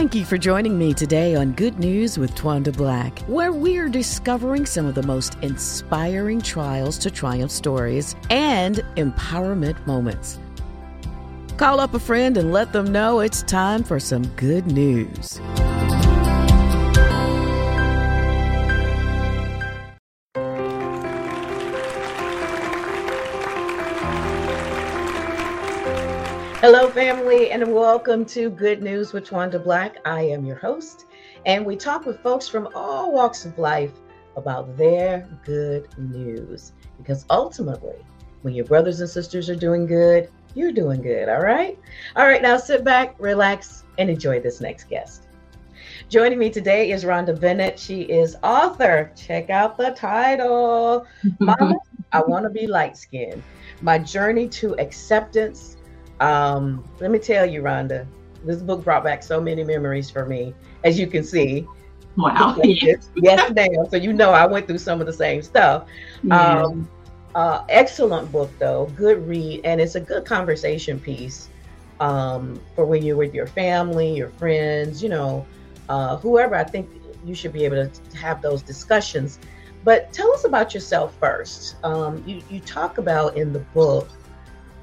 Thank you for joining me today on Good News with Twanda Black, where we're discovering some of the most inspiring trials to triumph stories and empowerment moments. Call up a friend and let them know it's time for some good news. Hello, family, and welcome to Good News with Twanda Black. I am your host, and we talk with folks from all walks of life about their good news. Because ultimately, when your brothers and sisters are doing good, you're doing good, all right? All right, now sit back, relax, and enjoy this next guest. Joining me today is Rhonda Bennett. She is author. Check out the title Mama, I Want to Be Light Skinned My Journey to Acceptance um, let me tell you, Rhonda, this book brought back so many memories for me, as you can see. Wow. yes, yes ma'am. So you know I went through some of the same stuff. Yeah. Um, uh, excellent book though, good read, and it's a good conversation piece um, for when you're with your family, your friends, you know, uh, whoever. I think you should be able to have those discussions. But tell us about yourself first. Um, you, you talk about in the book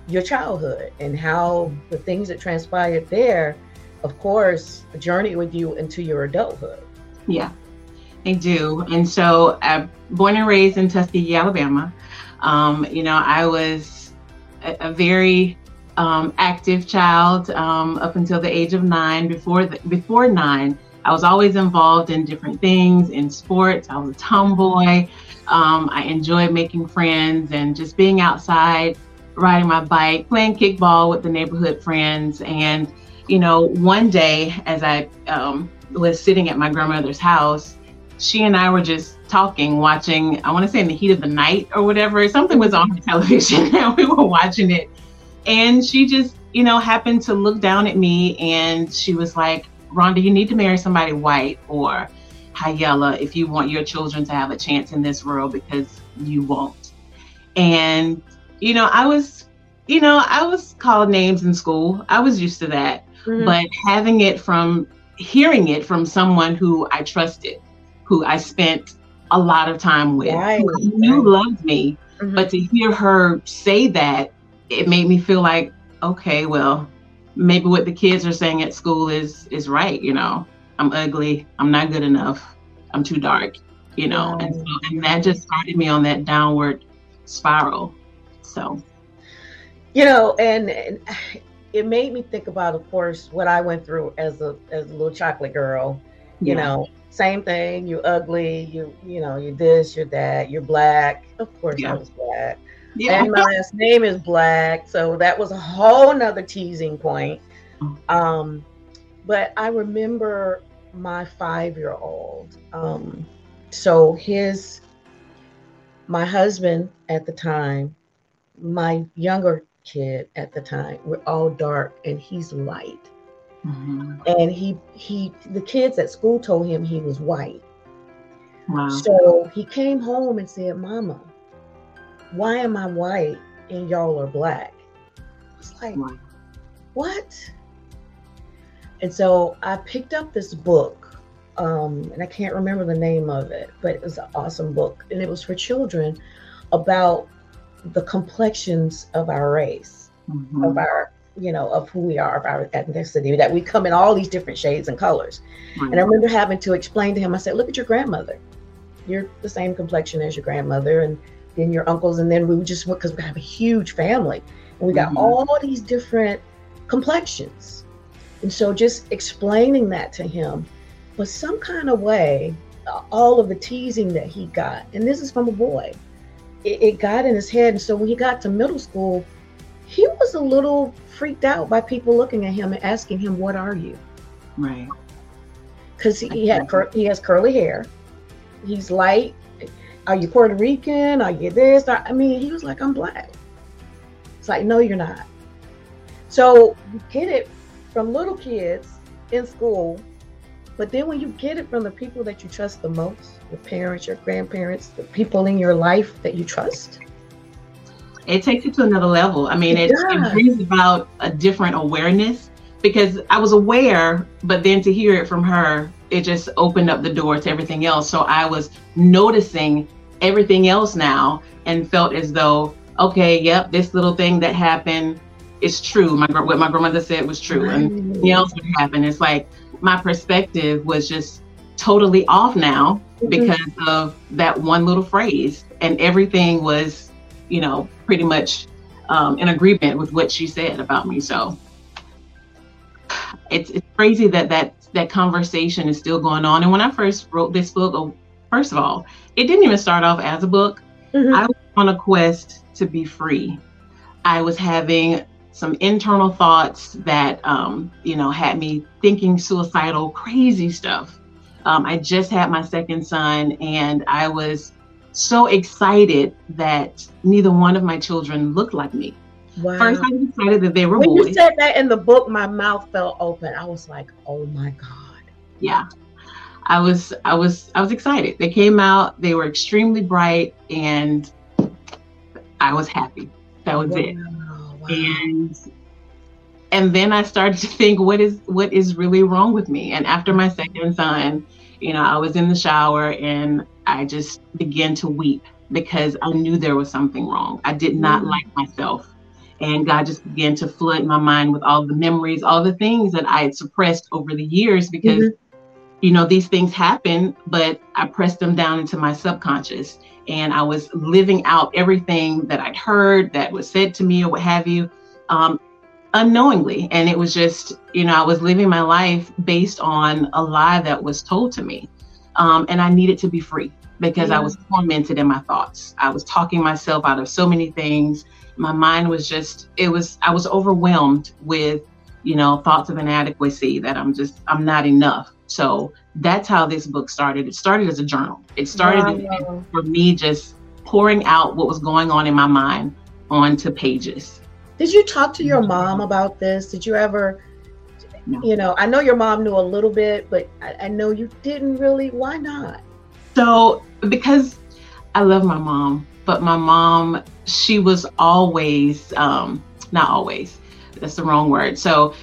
your childhood and how the things that transpired there, of course, journey with you into your adulthood. Yeah, they do. And so, uh, born and raised in Tuskegee, Alabama, um, you know, I was a, a very um, active child um, up until the age of nine. Before the, before nine, I was always involved in different things in sports. I was a tomboy. Um, I enjoyed making friends and just being outside riding my bike, playing kickball with the neighborhood friends. And, you know, one day as I um, was sitting at my grandmother's house, she and I were just talking, watching, I want to say in the heat of the night or whatever. Something was on the television and we were watching it. And she just, you know, happened to look down at me and she was like, Rhonda, you need to marry somebody white or Hayella if you want your children to have a chance in this world because you won't. And you know, I was, you know, I was called names in school. I was used to that. Mm-hmm. But having it from hearing it from someone who I trusted, who I spent a lot of time with, right. who knew loved me, mm-hmm. but to hear her say that, it made me feel like, okay, well, maybe what the kids are saying at school is is right. You know, I'm ugly. I'm not good enough. I'm too dark. You know, right. and so and that just started me on that downward spiral. So, you know, and, and it made me think about, of course, what I went through as a as a little chocolate girl. You yeah. know, same thing. You're ugly. You you know, you're this, you're that. You're black. Of course, yeah. I was black. Yeah. And my last name is Black, so that was a whole nother teasing point. Oh. Um, but I remember my five year old. Um, so his my husband at the time my younger kid at the time we're all dark and he's light mm-hmm. and he he the kids at school told him he was white wow. so he came home and said mama why am i white and y'all are black it's like wow. what and so i picked up this book um, and i can't remember the name of it but it was an awesome book and it was for children about the complexions of our race, mm-hmm. of our, you know, of who we are, of our ethnicity, that we come in all these different shades and colors. Mm-hmm. And I remember having to explain to him, I said, look at your grandmother. You're the same complexion as your grandmother and then your uncles. And then we just went, because we have a huge family and we got mm-hmm. all these different complexions. And so just explaining that to him was some kind of way, all of the teasing that he got, and this is from a boy, it, it got in his head. And so when he got to middle school, he was a little freaked out by people looking at him and asking him, "What are you?" Right. Because he had cur- he has curly hair. He's light. Are you Puerto Rican? Are you this? I mean, he was like, "I'm black." It's like, no, you're not. So you get it from little kids in school but then when you get it from the people that you trust the most, your parents, your grandparents, the people in your life that you trust, it takes it to another level. I mean, it, it, it brings about a different awareness because I was aware, but then to hear it from her, it just opened up the door to everything else. So I was noticing everything else now and felt as though, okay, yep, this little thing that happened is true. My what my grandmother said was true, and nothing else would happen. It's like my perspective was just totally off now mm-hmm. because of that one little phrase, and everything was, you know, pretty much um, in agreement with what she said about me. So it's, it's crazy that that that conversation is still going on. And when I first wrote this book, oh, first of all, it didn't even start off as a book. Mm-hmm. I was on a quest to be free. I was having some internal thoughts that, um, you know, had me thinking suicidal, crazy stuff. Um, I just had my second son, and I was so excited that neither one of my children looked like me. Wow. First, I was excited that they were when boys. you said that in the book, my mouth fell open. I was like, "Oh my god!" Yeah, I was, I was, I was excited. They came out. They were extremely bright, and I was happy. That was wow. it. And and then I started to think, what is what is really wrong with me? And after my second son, you know, I was in the shower and I just began to weep because I knew there was something wrong. I did not mm. like myself. And God just began to flood my mind with all the memories, all the things that I had suppressed over the years because, mm-hmm. You know, these things happen, but I pressed them down into my subconscious. And I was living out everything that I'd heard that was said to me or what have you, um, unknowingly. And it was just, you know, I was living my life based on a lie that was told to me. Um, and I needed to be free because yeah. I was tormented in my thoughts. I was talking myself out of so many things my mind was just it was i was overwhelmed with you know thoughts of inadequacy that i'm just i'm not enough so that's how this book started it started as a journal it started wow. for me just pouring out what was going on in my mind onto pages did you talk to your mom about this did you ever no. you know i know your mom knew a little bit but I, I know you didn't really why not so because i love my mom but my mom, she was always, um, not always, that's the wrong word. So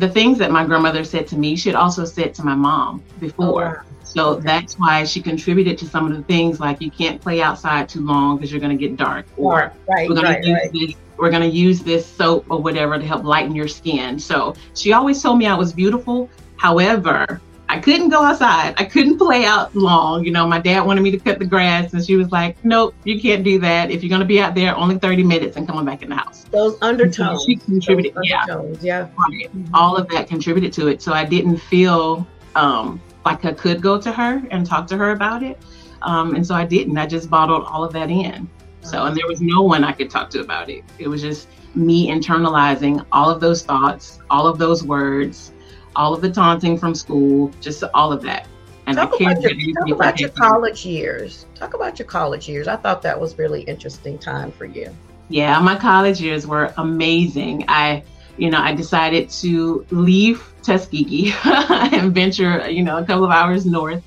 the things that my grandmother said to me, she had also said to my mom before. Oh, wow. So okay. that's why she contributed to some of the things like you can't play outside too long because you're going to get dark. Or right, we're going right, to use this we're going to use this soap or whatever to help lighten your skin. So she always told me I was beautiful. However, I couldn't go outside. I couldn't play out long. You know, my dad wanted me to cut the grass, and she was like, "Nope, you can't do that. If you're going to be out there, only 30 minutes and coming back in the house." Those undertones. she contributed. Undertones, yeah, yeah. All of that contributed to it. So I didn't feel um, like I could go to her and talk to her about it, um, and so I didn't. I just bottled all of that in. So, and there was no one I could talk to about it. It was just me internalizing all of those thoughts, all of those words all of the taunting from school, just all of that. And talk I can't about your, talk about your college years. Talk about your college years. I thought that was really interesting time for you. Yeah, my college years were amazing. I, you know, I decided to leave Tuskegee and venture, you know, a couple of hours north.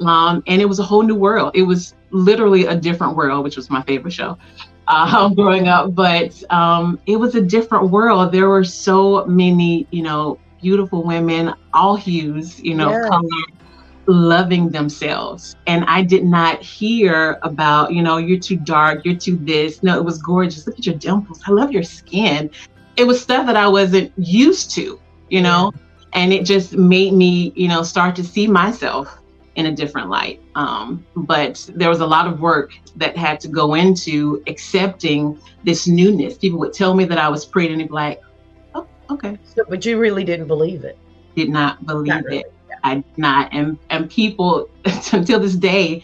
Um, and it was a whole new world. It was literally a different world, which was my favorite show uh, growing up. But um, it was a different world. There were so many, you know, beautiful women, all hues, you know, yeah. color, loving themselves. And I did not hear about, you know, you're too dark, you're too this. No, it was gorgeous. Look at your dimples. I love your skin. It was stuff that I wasn't used to, you know, and it just made me, you know, start to see myself in a different light. Um, but there was a lot of work that had to go into accepting this newness. People would tell me that I was pretty and they'd be like, Okay. So, but you really didn't believe it. Did not believe not really, it. Yeah. I did not. And and people until this day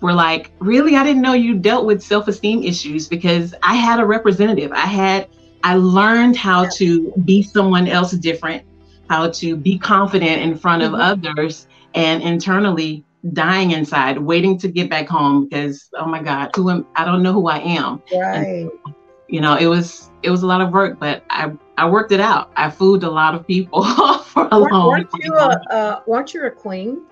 were like, really? I didn't know you dealt with self-esteem issues because I had a representative. I had I learned how yeah. to be someone else different, how to be confident in front mm-hmm. of others and internally dying inside, waiting to get back home because oh my God, who am I don't know who I am. Right. And, you know, it was it was a lot of work, but I I worked it out. I fooled a lot of people for a long weren't you a, uh, weren't you a queen?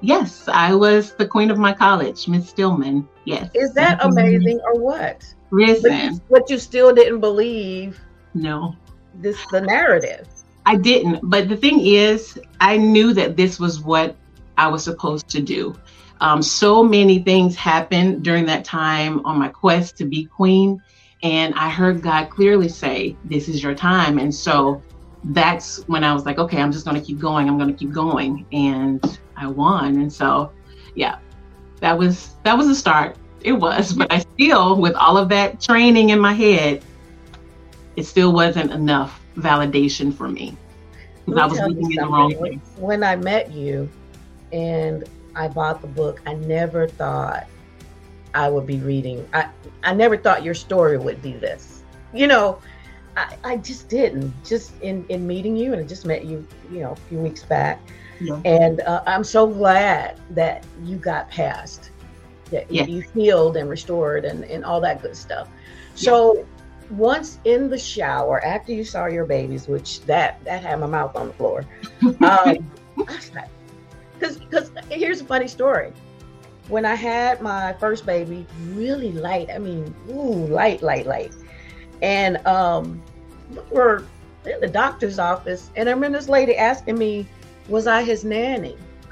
Yes, I was the queen of my college, Miss Stillman. Yes. Is that amazing or what? Listen. But you, but you still didn't believe. No. This the narrative. I didn't. But the thing is, I knew that this was what I was supposed to do. Um, so many things happened during that time on my quest to be queen. And I heard God clearly say, This is your time. And so that's when I was like, Okay, I'm just going to keep going. I'm going to keep going. And I won. And so, yeah, that was that was a start. It was, but I still, with all of that training in my head, it still wasn't enough validation for me. I was looking in the wrong place. When I met you and I bought the book, I never thought I would be reading. I, I never thought your story would be this. You know, I, I just didn't. Just in, in meeting you, and I just met you, you know, a few weeks back. Yeah. And uh, I'm so glad that you got past, that yeah. you healed and restored and, and all that good stuff. So once in the shower after you saw your babies, which that that had my mouth on the floor. Um, because because here's a funny story. When I had my first baby, really light. I mean, ooh, light, light, light. And um, we were in the doctor's office, and I remember this lady asking me, "Was I his nanny?"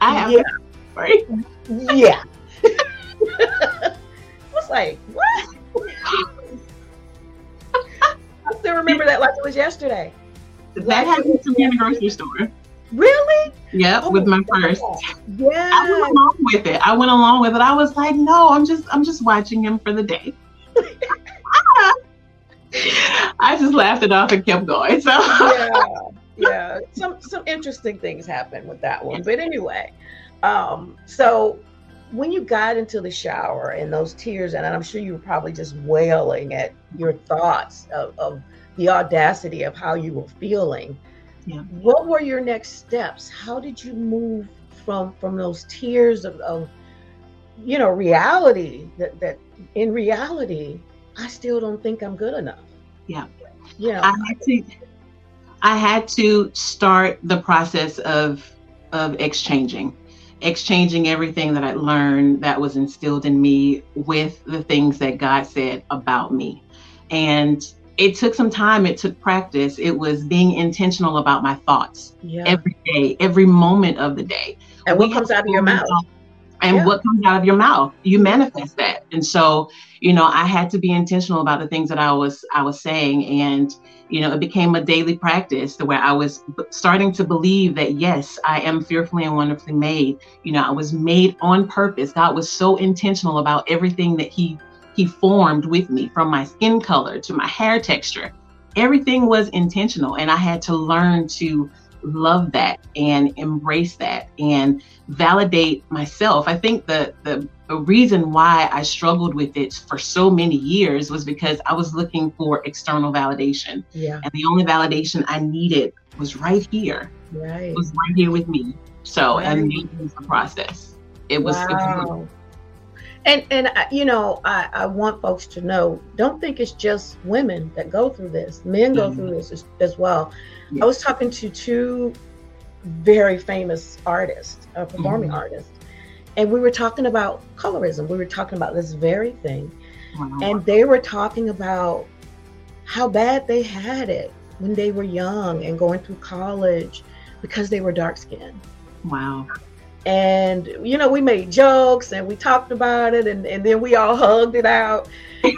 I have yeah. Right? Yeah. I was like, what? I still remember that like it was yesterday. That happened to me in the grocery store. Really? Yep, oh, with my first. Yeah. I went along with it. I went along with it. I was like, no, I'm just I'm just watching him for the day. I just laughed it off and kept going. So yeah, yeah. Some some interesting things happened with that one. But anyway, um, so when you got into the shower and those tears, and I'm sure you were probably just wailing at your thoughts of, of the audacity of how you were feeling. Yeah. What were your next steps? How did you move from from those tears of, of you know reality that that in reality I still don't think I'm good enough. Yeah. Yeah. I had to I had to start the process of of exchanging exchanging everything that I learned that was instilled in me with the things that God said about me. And it took some time, it took practice. It was being intentional about my thoughts yeah. every day, every moment of the day. And what comes out of your mouth? And yeah. what comes out of your mouth, you manifest that. And so, you know, I had to be intentional about the things that I was I was saying and you know, it became a daily practice to where I was starting to believe that, yes, I am fearfully and wonderfully made. You know, I was made on purpose. God was so intentional about everything that He He formed with me, from my skin color to my hair texture. Everything was intentional, and I had to learn to love that and embrace that and validate myself. I think the the the reason why I struggled with it for so many years was because I was looking for external validation. Yeah. And the only validation I needed was right here. Right. It was right here with me. So, right. and it was the process. It was. Wow. And and you know, I I want folks to know, don't think it's just women that go through this. Men go mm-hmm. through this as, as well. I was talking to two very famous artists, uh, performing mm-hmm. artists, and we were talking about colorism. We were talking about this very thing. Wow. And they were talking about how bad they had it when they were young and going through college because they were dark skinned. Wow. And, you know, we made jokes and we talked about it and, and then we all hugged it out.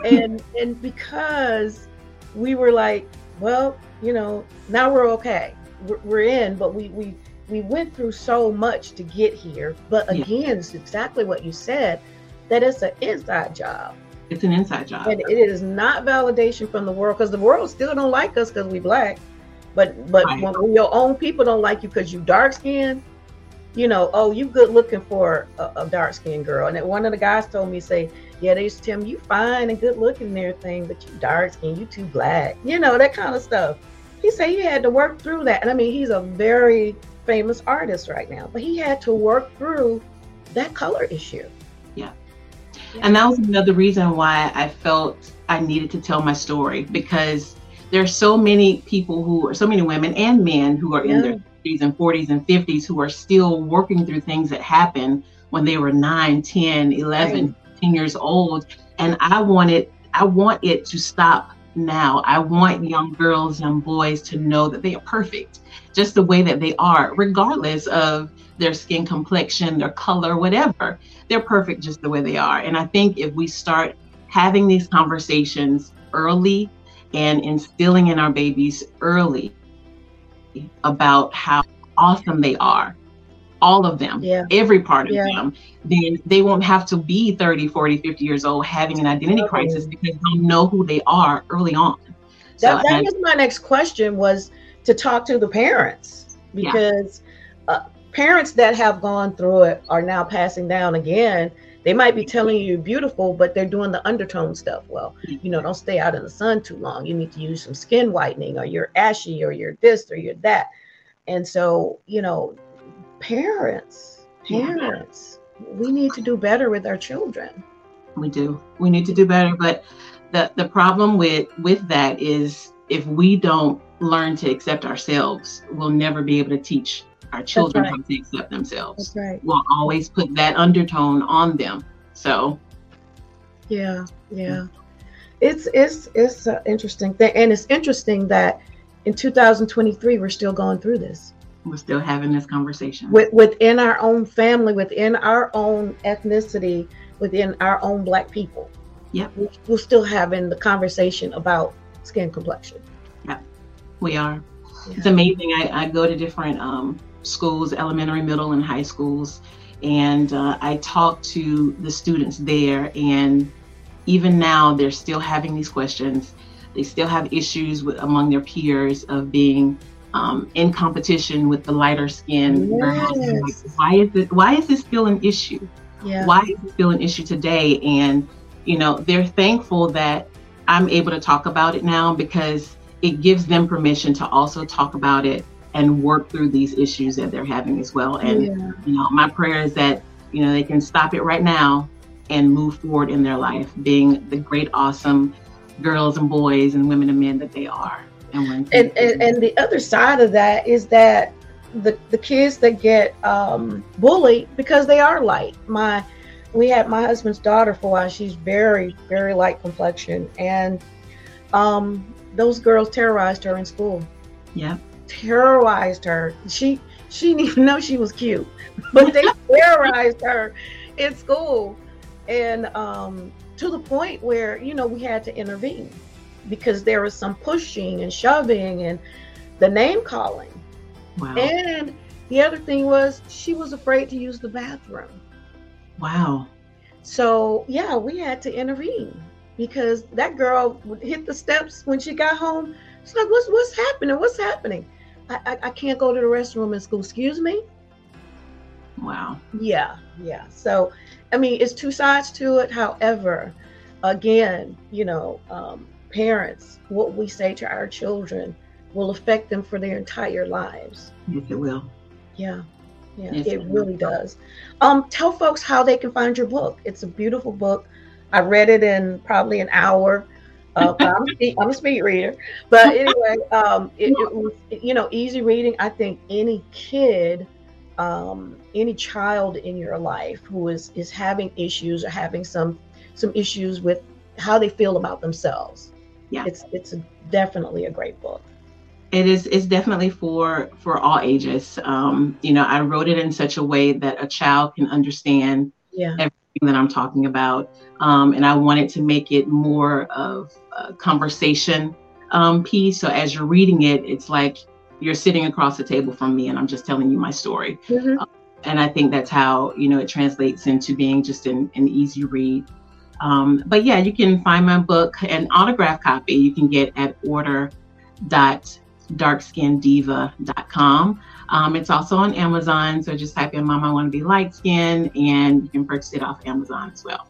and and because we were like, well, you know, now we're okay. We're, we're in, but we, we we went through so much to get here. But again, yeah. it's exactly what you said that it's an inside job. It's an inside job. And it is not validation from the world because the world still don't like us because we black. But but right. when your own people don't like you because you dark skinned, you know, oh, you good looking for a, a dark skinned girl. And one of the guys told me, say, yeah, they used to tell me you fine and good looking and everything, but you dark skinned, you too black, you know, that kind of stuff. He said he had to work through that. And I mean, he's a very famous artist right now, but he had to work through that color issue. Yeah. yeah. And that was another reason why I felt I needed to tell my story because there are so many people who are so many women and men who are yeah. in their 30s and 40s and 50s who are still working through things that happened when they were 9, 10, 11, right. 10 years old. And I wanted, I want it to stop now. I want young girls, young boys to know that they are perfect, just the way that they are, regardless of their skin complexion, their color, whatever. They're perfect just the way they are. And I think if we start having these conversations early and instilling in our babies early about how awesome they are, all of them, yeah. every part of yeah. them, then they won't have to be 30, 40, 50 years old having an identity crisis because they'll know who they are early on. So, that, that was my next question was to talk to the parents because yeah. uh, parents that have gone through it are now passing down again. They might be telling you you're beautiful, but they're doing the undertone stuff. Well, you know, don't stay out in the sun too long. You need to use some skin whitening, or you're ashy, or you're this, or you're that. And so, you know, parents, parents, we need to do better with our children. We do. We need to do better. But the the problem with with that is if we don't learn to accept ourselves, we'll never be able to teach our children right. to accept themselves. Right. We'll always put that undertone on them. So, yeah, yeah, it's it's it's an interesting thing, and it's interesting that in 2023 we're still going through this. We're still having this conversation With, within our own family, within our own ethnicity, within our own Black people. Yeah, we're still having the conversation about skin complexion. Yeah, we are. Yeah. It's amazing. I, I go to different um, schools, elementary, middle, and high schools. And uh, I talk to the students there, and even now they're still having these questions. They still have issues with, among their peers of being um, in competition with the lighter skin yes. Like, why is it? Why is this still an issue? Yeah. Why is it still an issue today? And you know, they're thankful that I'm able to talk about it now because it gives them permission to also talk about it and work through these issues that they're having as well. And yeah. you know, my prayer is that you know they can stop it right now and move forward in their life, being the great, awesome girls and boys and women and men that they are. And and, and, and the other side of that is that the the kids that get um, bullied because they are light. My we had my husband's daughter for a while. She's very very light complexion, and um, those girls terrorized her in school. Yeah terrorized her. She she didn't even know she was cute, but they terrorized her in school, and um, to the point where you know we had to intervene because there was some pushing and shoving and the name calling. Wow. And the other thing was she was afraid to use the bathroom. Wow. So yeah, we had to intervene because that girl would hit the steps when she got home. She's like, "What's what's happening? What's happening?" I, I, can't go to the restroom in school. Excuse me? Wow. Yeah, yeah. So, I mean, it's two sides to it. However, again, you know, um, parents, what we say to our children will affect them for their entire lives. Yes, it will. Yeah. Yeah, yes, it, it really does. Um, tell folks how they can find your book. It's a beautiful book. I read it in probably an hour. Uh, I'm, a speed, I'm, a speed, reader, but anyway, um, it, it, was you know easy reading. I think any kid, um, any child in your life who is is having issues or having some some issues with how they feel about themselves, yeah, it's it's a, definitely a great book. It is. It's definitely for for all ages. Um, you know, I wrote it in such a way that a child can understand yeah. everything that I'm talking about, um, and I wanted to make it more of a conversation um, piece. So as you're reading it, it's like you're sitting across the table from me and I'm just telling you my story. Mm-hmm. Uh, and I think that's how, you know, it translates into being just an, an easy read. Um, but yeah, you can find my book, an autograph copy you can get at order.darkskindiva.com. Um, it's also on Amazon. So just type in Mom, I Want to Be Light Skin and you can purchase it off Amazon as well.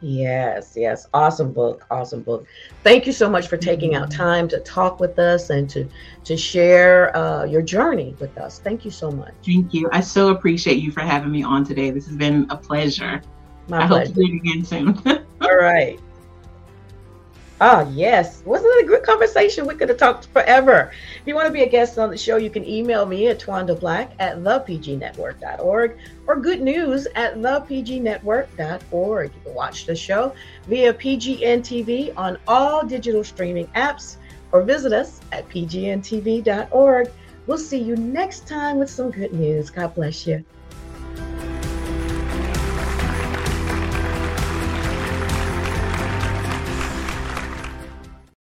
Yes, yes. Awesome book. Awesome book. Thank you so much for taking out time to talk with us and to to share uh, your journey with us. Thank you so much. Thank you. I so appreciate you for having me on today. This has been a pleasure. My I pleasure. hope to do it again soon. All right. Oh, yes. Wasn't it a good conversation? We could have talked forever. If you want to be a guest on the show, you can email me at twandablack at thepgnetwork.org or good news at thepgnetwork.org. You can watch the show via PGN TV on all digital streaming apps or visit us at pgntv.org. We'll see you next time with some good news. God bless you.